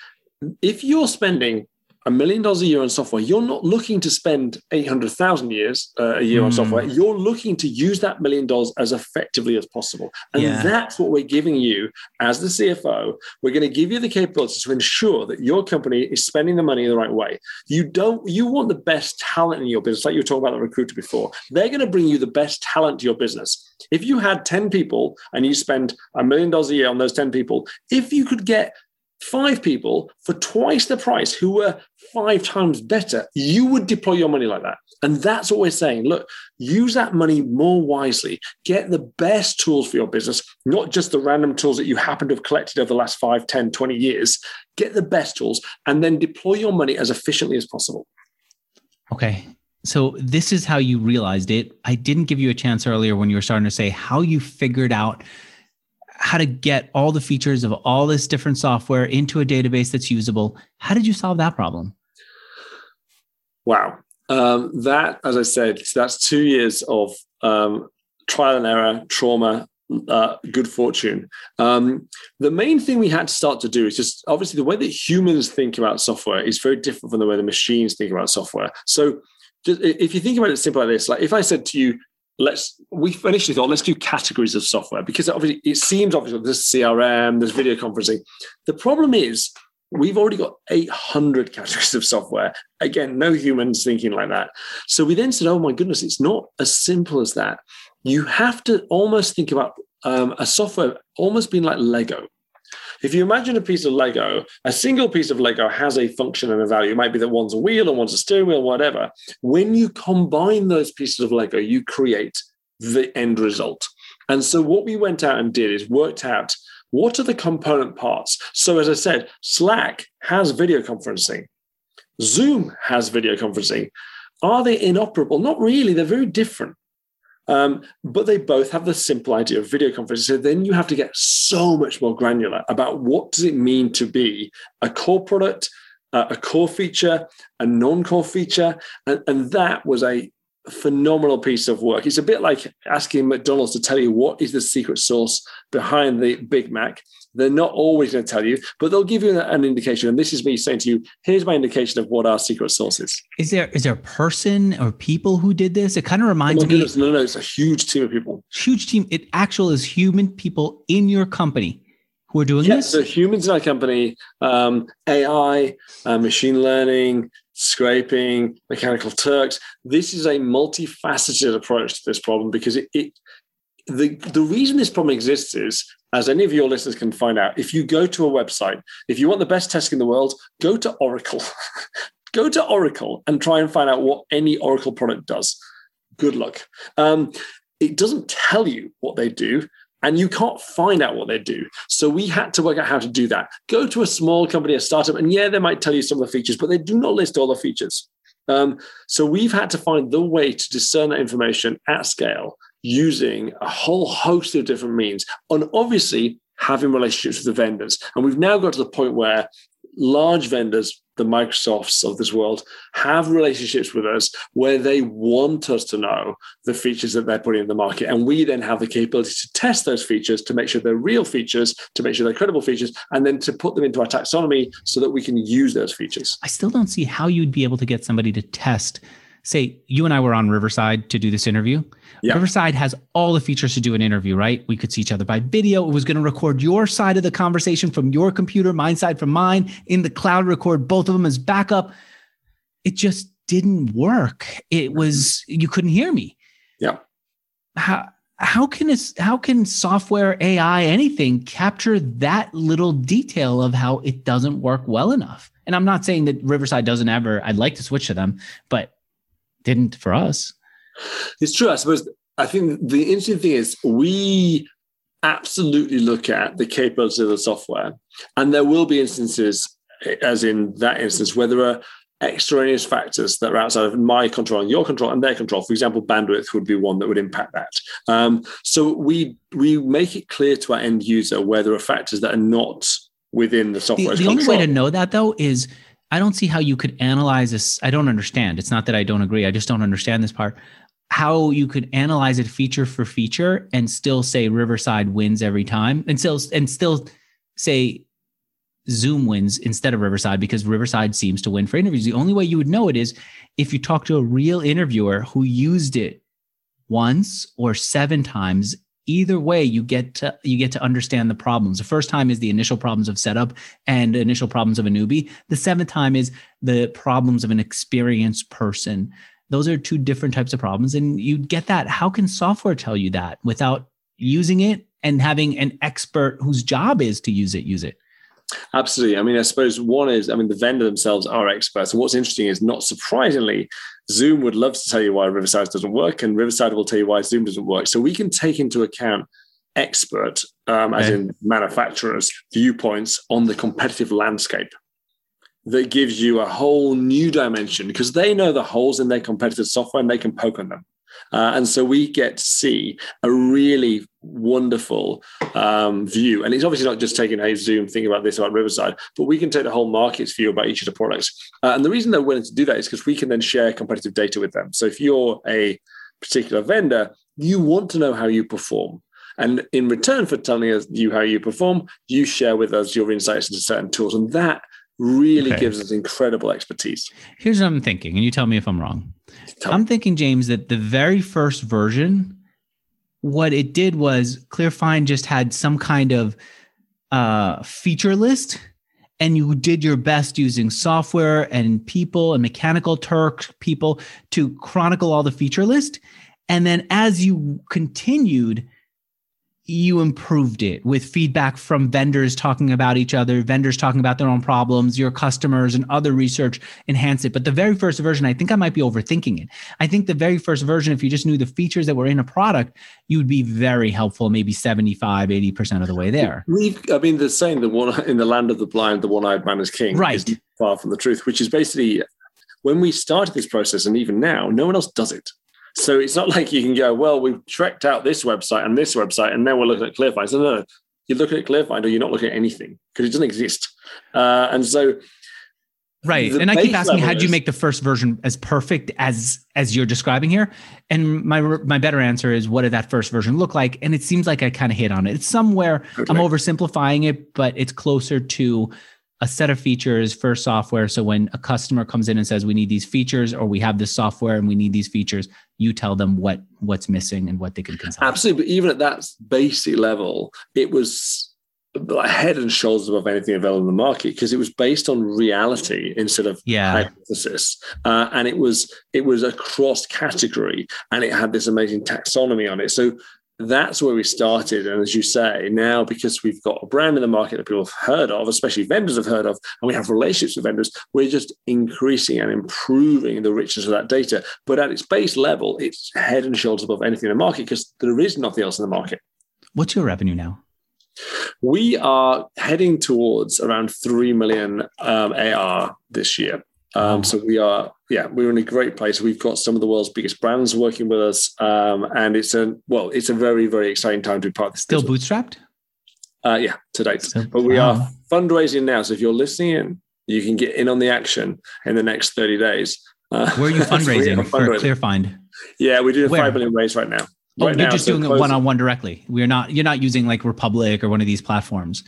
if you're spending a million dollars a year on software, you're not looking to spend 800,000 years uh, a year mm. on hmm. software. You're looking to use that million dollars as effectively as possible. And yeah. that's what we're giving you as the CFO. We're going to give you the capabilities to ensure that your company is spending the money in the right way. You don't, you want the best talent in your business, like you were talking about the recruiter before. They're going to bring you the best talent to your business. If you had 10 people and you spend a million dollars a year on those 10 people, if you could get five people for twice the price who were five times better, you would deploy your money like that. And that's what we're saying. Look, use that money more wisely. Get the best tools for your business, not just the random tools that you happen to have collected over the last 5, 10, 20 years. Get the best tools and then deploy your money as efficiently as possible. Okay. So this is how you realized it. I didn't give you a chance earlier when you were starting to say how you figured out how to get all the features of all this different software into a database that's usable. How did you solve that problem? Wow. Um, that, as I said, so that's two years of um, trial and error, trauma, uh, good fortune. Um, the main thing we had to start to do is just obviously the way that humans think about software is very different from the way the machines think about software. So, just, if you think about it simple like this, like if I said to you, let's we initially thought let's do categories of software because obviously it seems obviously there's crm there's video conferencing. The problem is we've already got 800 categories of software. Again no humans thinking like that. So we then said oh my goodness it's not as simple as that. You have to almost think about um, a software almost being like lego if you imagine a piece of Lego, a single piece of Lego has a function and a value. It might be that one's a wheel and one's a steering wheel, whatever. When you combine those pieces of Lego, you create the end result. And so what we went out and did is worked out what are the component parts. So as I said, Slack has video conferencing. Zoom has video conferencing. Are they inoperable? Not really. They're very different. Um, but they both have the simple idea of video conferencing. So then you have to get so much more granular about what does it mean to be a core product, uh, a core feature, a non-core feature, and, and that was a phenomenal piece of work. It's a bit like asking McDonald's to tell you what is the secret sauce behind the Big Mac. They're not always going to tell you, but they'll give you an indication. And this is me saying to you, here's my indication of what our secret sauce is. Is there is there a person or people who did this? It kind of reminds oh me. No, no, it's a huge team of people. Huge team. It actual is human people in your company who are doing yes, this. so humans in our company, um, AI, uh, machine learning, scraping, mechanical Turks. This is a multifaceted approach to this problem because it, it the, the reason this problem exists is, as any of your listeners can find out, if you go to a website, if you want the best testing in the world, go to Oracle. [laughs] go to Oracle and try and find out what any Oracle product does. Good luck. Um, it doesn't tell you what they do and you can't find out what they do. So we had to work out how to do that. Go to a small company, a startup, and yeah, they might tell you some of the features, but they do not list all the features. Um, so we've had to find the way to discern that information at scale using a whole host of different means, and obviously having relationships with the vendors. And we've now got to the point where large vendors, the Microsofts of this world, have relationships with us where they want us to know the features that they're putting in the market. And we then have the capability to test those features to make sure they're real features, to make sure they're credible features, and then to put them into our taxonomy so that we can use those features. I still don't see how you'd be able to get somebody to test say you and I were on Riverside to do this interview. Yeah. Riverside has all the features to do an interview, right? We could see each other by video. It was going to record your side of the conversation from your computer, mine side from mine, in the cloud, record both of them as backup. It just didn't work. It was you couldn't hear me. Yeah. How how can this how can software AI anything capture that little detail of how it doesn't work well enough? And I'm not saying that Riverside doesn't ever, I'd like to switch to them, but didn't for us. It's true. I suppose I think the interesting thing is we absolutely look at the capability of the software, and there will be instances, as in that instance, where there are extraneous factors that are outside of my control and your control and their control. For example, bandwidth would be one that would impact that. Um, so we we make it clear to our end user where there are factors that are not within the software. The, the only way to know that though is I don't see how you could analyze this. I don't understand. It's not that I don't agree. I just don't understand this part. How you could analyze it feature for feature and still say Riverside wins every time, and still and still say Zoom wins instead of Riverside because Riverside seems to win for interviews. The only way you would know it is if you talk to a real interviewer who used it once or seven times. Either way you get to you get to understand the problems. The first time is the initial problems of setup and initial problems of a newbie. The seventh time is the problems of an experienced person those are two different types of problems and you get that how can software tell you that without using it and having an expert whose job is to use it use it Absolutely. I mean, I suppose one is, I mean, the vendor themselves are experts. And what's interesting is, not surprisingly, Zoom would love to tell you why Riverside doesn't work, and Riverside will tell you why Zoom doesn't work. So we can take into account expert, um, as in manufacturers' viewpoints on the competitive landscape. That gives you a whole new dimension because they know the holes in their competitive software and they can poke on them. Uh, and so we get to see a really wonderful um, view. And it's obviously not just taking a Zoom thing about this about Riverside, but we can take the whole market's view about each of the products. Uh, and the reason they're willing to do that is because we can then share competitive data with them. So if you're a particular vendor, you want to know how you perform. And in return for telling us you how you perform, you share with us your insights into certain tools. And that really okay. gives us incredible expertise. Here's what I'm thinking, and you tell me if I'm wrong. Tell I'm me. thinking, James, that the very first version, what it did was Clearfind just had some kind of uh, feature list, and you did your best using software and people and mechanical Turk people to chronicle all the feature list. And then as you continued, you improved it with feedback from vendors talking about each other, vendors talking about their own problems, your customers and other research enhance it. But the very first version, I think I might be overthinking it. I think the very first version, if you just knew the features that were in a product, you would be very helpful, maybe 75, 80% of the way there. We've, I mean, the saying the one in the land of the blind, the one-eyed man is king. Right. Is far from the truth, which is basically when we started this process and even now, no one else does it. So it's not like you can go, well, we've trekked out this website and this website, and then we're looking at ClearFind. So no, no, you're looking at ClearFind or you're not looking at anything because it doesn't exist. Uh, and so Right. And I keep asking, how do you make the first version as perfect as as you're describing here? And my my better answer is, what did that first version look like? And it seems like I kind of hit on it. It's somewhere okay. I'm oversimplifying it, but it's closer to a set of features for software. So when a customer comes in and says we need these features, or we have this software and we need these features, you tell them what what's missing and what they can consume. Absolutely. But even at that basic level, it was like head and shoulders above anything available in the market because it was based on reality instead of yeah. hypothesis, uh, and it was it was a cross category, and it had this amazing taxonomy on it. So that's where we started. And as you say, now because we've got a brand in the market that people have heard of, especially vendors have heard of, and we have relationships with vendors, we're just increasing and improving the richness of that data. But at its base level, it's head and shoulders above anything in the market because there is nothing else in the market. What's your revenue now? We are heading towards around 3 million um, AR this year. Um, so we are, yeah, we're in a great place. We've got some of the world's biggest brands working with us, um, and it's a well, it's a very, very exciting time to be part of this. Still business. bootstrapped? Uh, yeah, to date. But we wow. are fundraising now. So if you're listening in, you can get in on the action in the next 30 days. Uh, Where are you [laughs] fundraising for ClearFind? Yeah, we're doing a Where? five million raise right now. Oh, right you're now, just so doing it one on one directly. We're not. You're not using like Republic or one of these platforms.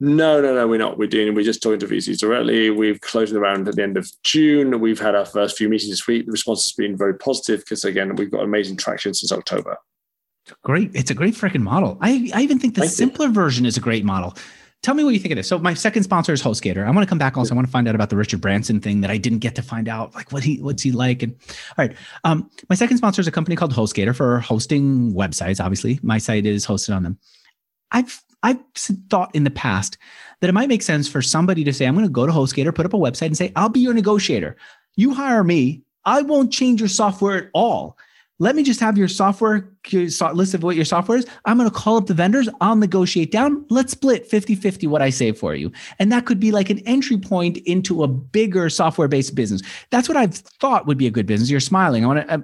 No, no, no, we're not. We're doing. We're just talking to VCs directly. We've closed the round at the end of June. We've had our first few meetings this week. The response has been very positive because again, we've got amazing traction since October. Great. It's a great freaking model. I, I even think the Thank simpler you. version is a great model. Tell me what you think of this. So my second sponsor is HostGator. I want to come back also. I want to find out about the Richard Branson thing that I didn't get to find out, like what he what's he like. And all right, um, my second sponsor is a company called HostGator for hosting websites. Obviously, my site is hosted on them. I've I've thought in the past that it might make sense for somebody to say, I'm going to go to HostGator, put up a website, and say, I'll be your negotiator. You hire me. I won't change your software at all let me just have your software your list of what your software is. I'm going to call up the vendors. I'll negotiate down. Let's split 50 50 what I save for you. And that could be like an entry point into a bigger software based business. That's what I've thought would be a good business. You're smiling. I want to, uh,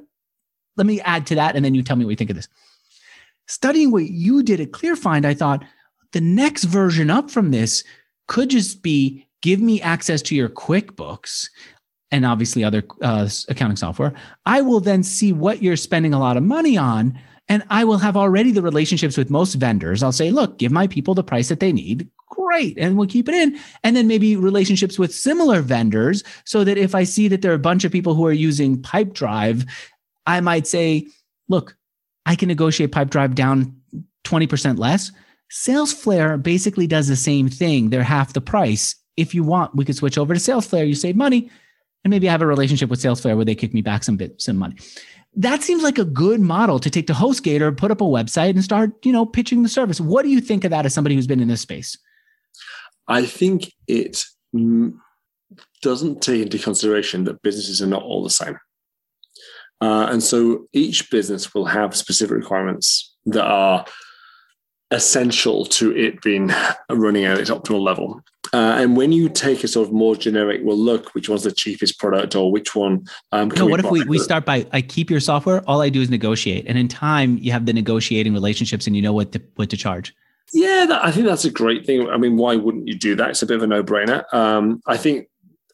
let me add to that. And then you tell me what you think of this. Studying what you did at ClearFind, I thought the next version up from this could just be give me access to your QuickBooks and obviously other uh, accounting software. I will then see what you're spending a lot of money on. And I will have already the relationships with most vendors. I'll say, look, give my people the price that they need. Great. And we'll keep it in. And then maybe relationships with similar vendors so that if I see that there are a bunch of people who are using Pipedrive, I might say, look, I can negotiate Pipedrive down 20% less. SalesFlare basically does the same thing. They're half the price. If you want, we could switch over to SalesFlare. You save money and maybe I have a relationship with SalesFlare where they kick me back some bit some money. That seems like a good model to take to HostGator, put up a website, and start you know pitching the service. What do you think of that as somebody who's been in this space? I think it doesn't take into consideration that businesses are not all the same. Uh, and so each business will have specific requirements that are essential to it being running at its optimal level. Uh, and when you take a sort of more generic, well, look, which one's the cheapest product or which one? Um, no, what if we, we start by I keep your software, all I do is negotiate, and in time you have the negotiating relationships and you know what to what to charge. Yeah, that, I think that's a great thing. I mean, why wouldn't you do that? It's a bit of a no brainer. Um, I think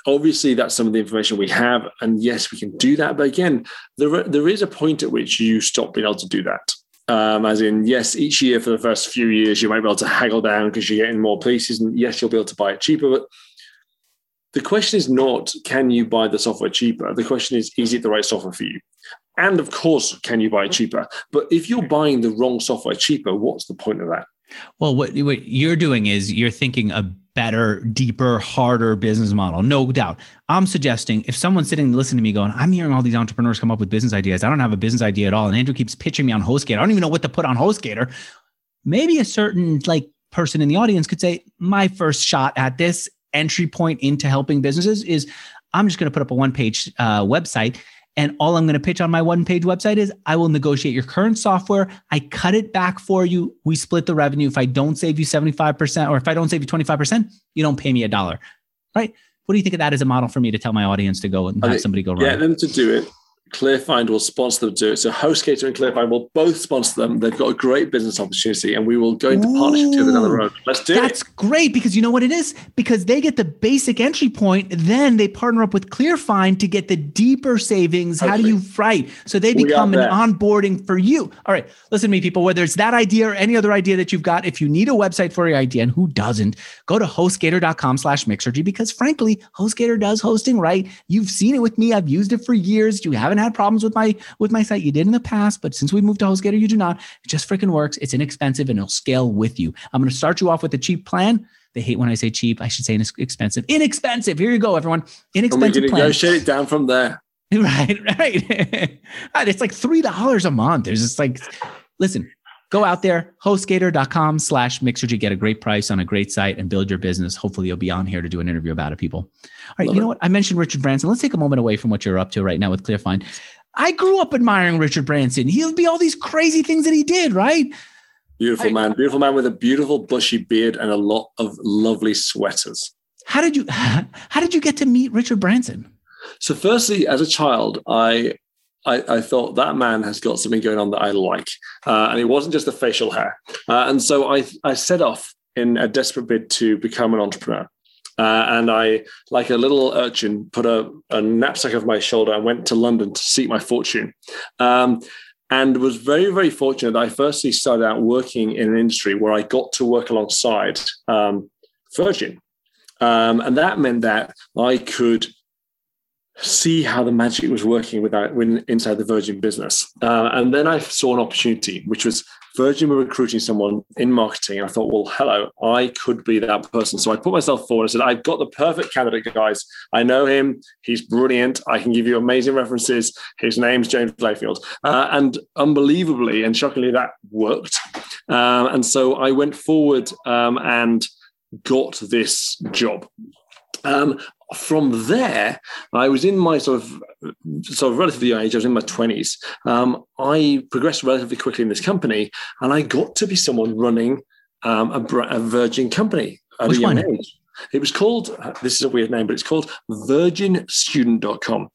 obviously that's some of the information we have, and yes, we can do that. But again, there there is a point at which you stop being able to do that. Um, as in, yes, each year for the first few years, you might be able to haggle down because you're getting more pieces. And yes, you'll be able to buy it cheaper. But the question is not, can you buy the software cheaper? The question is, is it the right software for you? And of course, can you buy it cheaper? But if you're buying the wrong software cheaper, what's the point of that? Well, what, what you're doing is you're thinking a better, deeper, harder business model, no doubt. I'm suggesting if someone's sitting listening to me going, I'm hearing all these entrepreneurs come up with business ideas. I don't have a business idea at all. And Andrew keeps pitching me on HostGator. I don't even know what to put on HostGator. Maybe a certain like person in the audience could say, my first shot at this entry point into helping businesses is I'm just going to put up a one page uh, website and all I'm going to pitch on my one page website is I will negotiate your current software. I cut it back for you. We split the revenue. If I don't save you 75%, or if I don't save you 25%, you don't pay me a dollar. Right. What do you think of that as a model for me to tell my audience to go and have somebody go run? Get them to do it. Clearfind will sponsor them to do it. So HostGator and Clearfind will both sponsor them. They've got a great business opportunity, and we will go into Ooh, partnership together down the road. Let's do that's it. That's great because you know what it is? Because they get the basic entry point, then they partner up with Clearfind to get the deeper savings. How do you write? So they become an onboarding for you. All right, listen to me, people. Whether it's that idea or any other idea that you've got, if you need a website for your idea, and who doesn't, go to hostgator.com slash mixergy because frankly, HostGator does hosting right. You've seen it with me. I've used it for years. You haven't had problems with my with my site. You did in the past, but since we moved to HostGator, you do not. It just freaking works. It's inexpensive and it'll scale with you. I'm going to start you off with a cheap plan. They hate when I say cheap. I should say inexpensive. Inexpensive. Here you go, everyone. Inexpensive. We negotiate it down from there. [laughs] Right, right. [laughs] it's like three dollars a month. There's just like, listen, go out there, hostgator.com slash mixergy, get a great price on a great site and build your business. Hopefully you'll be on here to do an interview about it, people. All right, Love you know it. what? I mentioned Richard Branson. Let's take a moment away from what you're up to right now with Clearfind. I grew up admiring Richard Branson. He'll be all these crazy things that he did, right? Beautiful I, man, beautiful man with a beautiful bushy beard and a lot of lovely sweaters. How did you [laughs] how did you get to meet Richard Branson? So firstly, as a child, I I, I, thought that man has got something going on that I like. Uh, and it wasn't just the facial hair. Uh, and so I, I set off in a desperate bid to become an entrepreneur. Uh, and I, like a little urchin, put a, a, knapsack over my shoulder and went to London to seek my fortune. Um, and was very, very fortunate I firstly started out working in an industry where I got to work alongside um, Virgin. Um, and that meant that I could see how the magic was working without when inside the Virgin business. Uh, and then I saw an opportunity, which was Virgin were recruiting someone in marketing. And I thought, well, hello, I could be that person. So I put myself forward and said, I've got the perfect candidate, guys. I know him. He's brilliant. I can give you amazing references. His name's James Layfield. Uh, and unbelievably and shockingly, that worked. Um, and so I went forward um, and got this job. Um, from there, I was in my sort of sort of relatively young age. I was in my twenties. Um, I progressed relatively quickly in this company, and I got to be someone running um, a, a, Virgin company at Which a young one? age. It was called. This is a weird name, but it's called VirginStudent.com.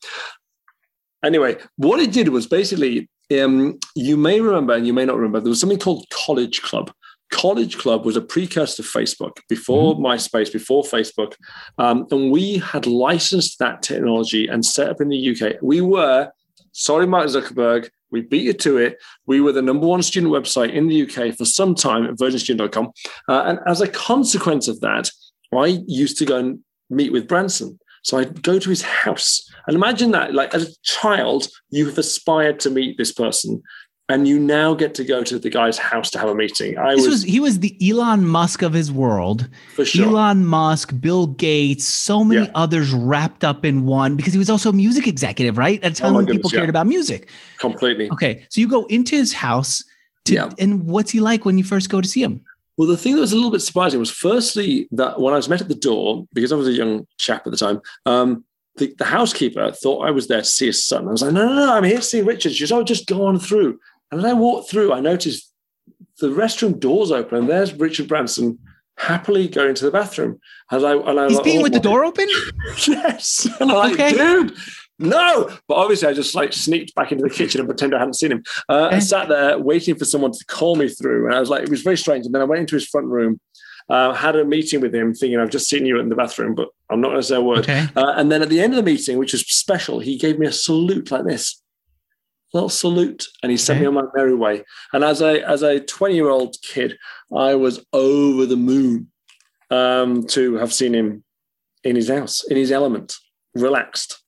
Anyway, what it did was basically um, you may remember and you may not remember there was something called College Club. College Club was a precursor to Facebook before mm-hmm. MySpace, before Facebook. Um, and we had licensed that technology and set up in the UK. We were, sorry, Mark Zuckerberg, we beat you to it. We were the number one student website in the UK for some time at virginstudent.com. Uh, and as a consequence of that, I used to go and meet with Branson. So I'd go to his house. And imagine that, like as a child, you have aspired to meet this person and you now get to go to the guy's house to have a meeting. I was, was, he was the Elon Musk of his world. For sure. Elon Musk, Bill Gates, so many yeah. others wrapped up in one because he was also a music executive, right? At a time oh when people cared about music. Completely. Okay. So you go into his house to, yeah. and what's he like when you first go to see him? Well, the thing that was a little bit surprising was firstly that when I was met at the door, because I was a young chap at the time, um, the, the, housekeeper thought I was there to see his son. I was like, no, no, no, I'm here to see Richard. She said, oh, just go on through. And as I walked through, I noticed the restroom doors open, and there's Richard Branson happily going to the bathroom. As I, and I he's like, being oh, with the door open. [laughs] yes, and I'm okay. like, dude, no. But obviously, I just like sneaked back into the kitchen and pretended I hadn't seen him. Uh, okay. I sat there waiting for someone to call me through, and I was like, it was very strange. And then I went into his front room. Uh, had a meeting with him, thinking I've just seen you in the bathroom, but I'm not going to say a word. Okay. Uh, and then at the end of the meeting, which was special, he gave me a salute like this little salute and he sent okay. me on my merry way and as a as a 20 year old kid i was over the moon um, to have seen him in his house in his element relaxed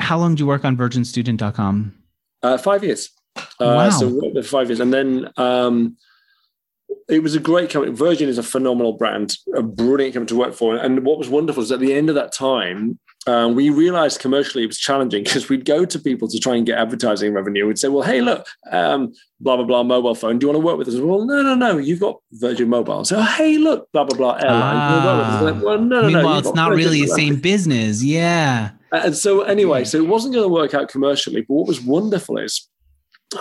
how long did you work on virginstudent.com uh, five years uh, wow. so five years and then um, it was a great company. Virgin is a phenomenal brand, a brilliant company to work for. And what was wonderful is at the end of that time, um, we realized commercially it was challenging [laughs] because we'd go to people to try and get advertising revenue. We'd say, well, hey, look, um, blah, blah, blah, mobile phone. Do you want to work with us? Well, no, no, no. You've got Virgin Mobile. So, hey, look, blah, blah, blah, airline. Like, well, no, no, Meanwhile, no, it's not really the same business. Yeah. And so, anyway, so it wasn't going to work out commercially. But what was wonderful is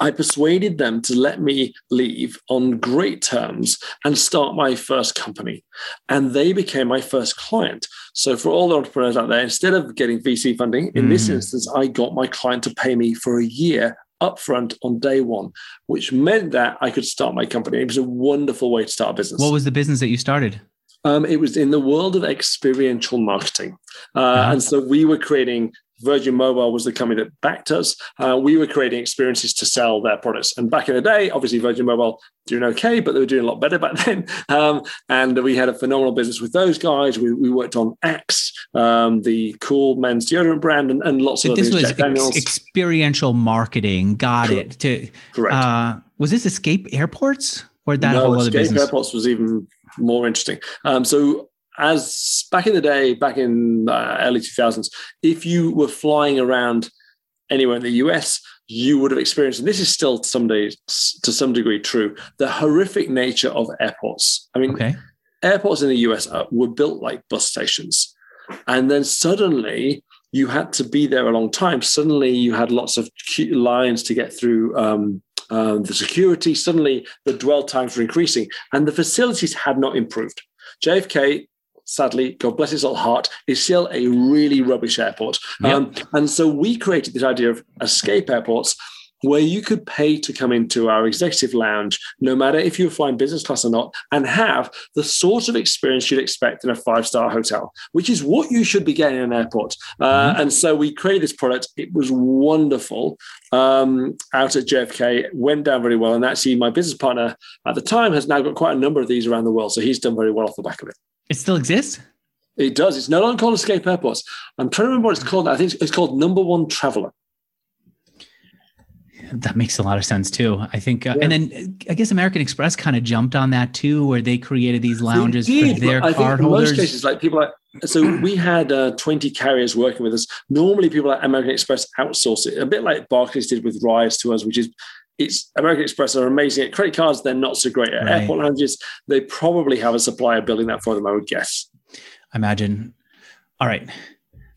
I persuaded them to let me leave on great terms and start my first company. And they became my first client. So, for all the entrepreneurs out there, instead of getting VC funding, in mm. this instance, I got my client to pay me for a year upfront on day one, which meant that I could start my company. It was a wonderful way to start a business. What was the business that you started? Um, it was in the world of experiential marketing. Uh, uh-huh. And so we were creating Virgin Mobile was the company that backed us. Uh, we were creating experiences to sell their products. And back in the day, obviously Virgin Mobile doing okay, but they were doing a lot better [laughs] back then. Um, and we had a phenomenal business with those guys. We, we worked on Axe, um, the cool men's deodorant brand, and, and lots so of this was ex- experiential marketing. Got Correct. it. To, Correct. Uh, was this Escape Airports? Or that no, whole other Escape business? Airports was even more interesting. Um, so as back in the day, back in uh, early 2000s, if you were flying around anywhere in the US, you would have experienced, and this is still some days to some degree true, the horrific nature of airports. I mean, okay. airports in the US are, were built like bus stations. And then suddenly you had to be there a long time. Suddenly you had lots of lines to get through um, um, the security. Suddenly the dwell times were increasing and the facilities had not improved. JFK sadly, God bless his little heart, is still a really rubbish airport. Yep. Um, and so we created this idea of escape airports where you could pay to come into our executive lounge, no matter if you were flying business class or not, and have the sort of experience you'd expect in a five star hotel, which is what you should be getting in an airport. Uh, mm-hmm. And so we created this product. It was wonderful um, out at JFK, went down very well. And actually, my business partner at the time has now got quite a number of these around the world. So he's done very well off the back of it. It still exists? It does. It's no longer called Escape Airports. I'm trying to remember what it's called. I think it's called Number One Traveler. That makes a lot of sense too. I think, uh, yeah. and then I guess American Express kind of jumped on that too, where they created these lounges did, for their cardholders. In most cases, like people like, so we had uh, 20 carriers working with us. Normally, people at American Express outsource it, a bit like Barclays did with Rise to us, which is it's American Express are amazing at credit cards. They're not so great at right. airport lounges. They probably have a supplier building that for them, I would guess. I imagine. All right.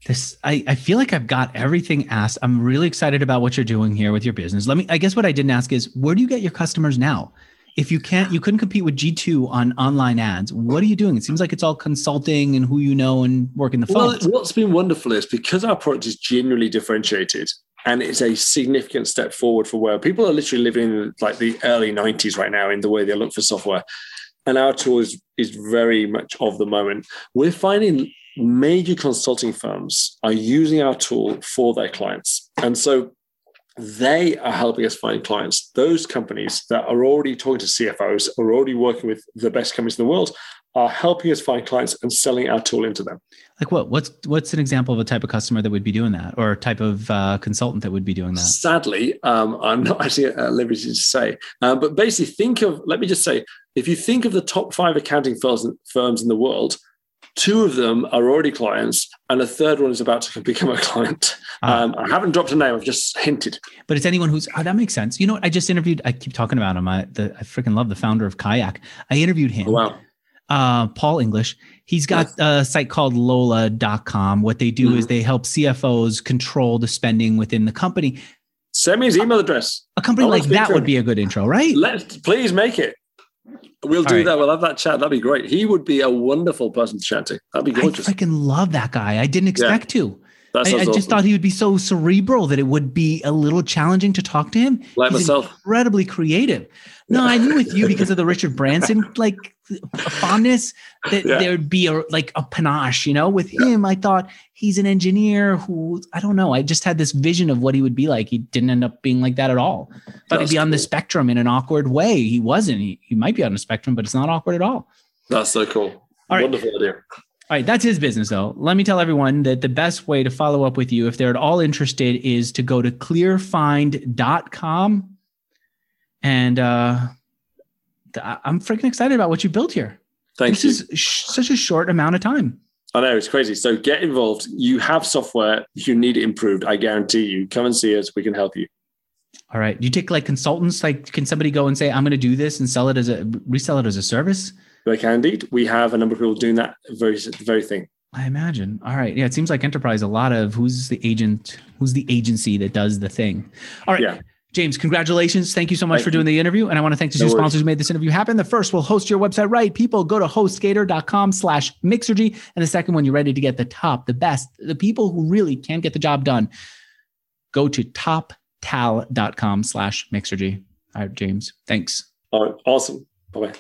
This I, I feel like I've got everything asked. I'm really excited about what you're doing here with your business. Let me I guess what I didn't ask is where do you get your customers now? If you can't you couldn't compete with G2 on online ads, what are you doing? It seems like it's all consulting and who you know and working the phone. Well, what's been wonderful is because our product is genuinely differentiated, and it's a significant step forward for where people are literally living in like the early 90s right now in the way they look for software and our tool is, is very much of the moment we're finding major consulting firms are using our tool for their clients and so they are helping us find clients those companies that are already talking to cfos are already working with the best companies in the world are helping us find clients and selling our tool into them. Like what? What's what's an example of a type of customer that would be doing that, or a type of uh, consultant that would be doing that? Sadly, um, I'm not [laughs] actually at liberty to say, um, but basically, think of. Let me just say, if you think of the top five accounting firms firms in the world, two of them are already clients, and a third one is about to [laughs] become a client. Ah. Um, I haven't dropped a name; I've just hinted. But it's anyone who's oh, that makes sense. You know, I just interviewed. I keep talking about him. I the, I freaking love the founder of Kayak. I interviewed him. Oh, wow uh, Paul English. He's got a site called Lola.com. What they do mm-hmm. is they help CFOs control the spending within the company. Send me his email address. A company like that would be a good intro, right? Let's please make it. We'll do right. that. We'll have that chat. That'd be great. He would be a wonderful person to chat to. That'd be gorgeous. I freaking love that guy. I didn't expect yeah. to. I, I, just awesome. thought he would be so cerebral that it would be a little challenging to talk to him. Like He's myself. Incredibly creative. No, I knew with you because of the Richard Branson like fondness that yeah. there'd be a like a panache, you know. With him, I thought he's an engineer who I don't know. I just had this vision of what he would be like. He didn't end up being like that at all. But he'd be cool. on the spectrum in an awkward way. He wasn't. He, he might be on the spectrum, but it's not awkward at all. That's so cool. All Wonderful right. idea. All right, that's his business though. Let me tell everyone that the best way to follow up with you, if they're at all interested, is to go to clearfind.com. And uh, I'm freaking excited about what you built here. Thank this you. is sh- such a short amount of time. I know it's crazy. So get involved. You have software. You need it improved. I guarantee you. Come and see us. We can help you. All right. Do you take like consultants? Like, can somebody go and say, "I'm going to do this" and sell it as a resell it as a service? Can indeed. We have a number of people doing that very very thing. I imagine. All right. Yeah. It seems like enterprise. A lot of who's the agent? Who's the agency that does the thing? All right. Yeah. James, congratulations. Thank you so much thank for doing you. the interview. And I want to thank the no two worries. sponsors who made this interview happen. The first will host your website right. People go to hostgator.com slash mixergy. And the second one, you're ready to get the top, the best, the people who really can get the job done. Go to toptal.com slash mixergy. All right, James. Thanks. All right. Awesome. Bye-bye.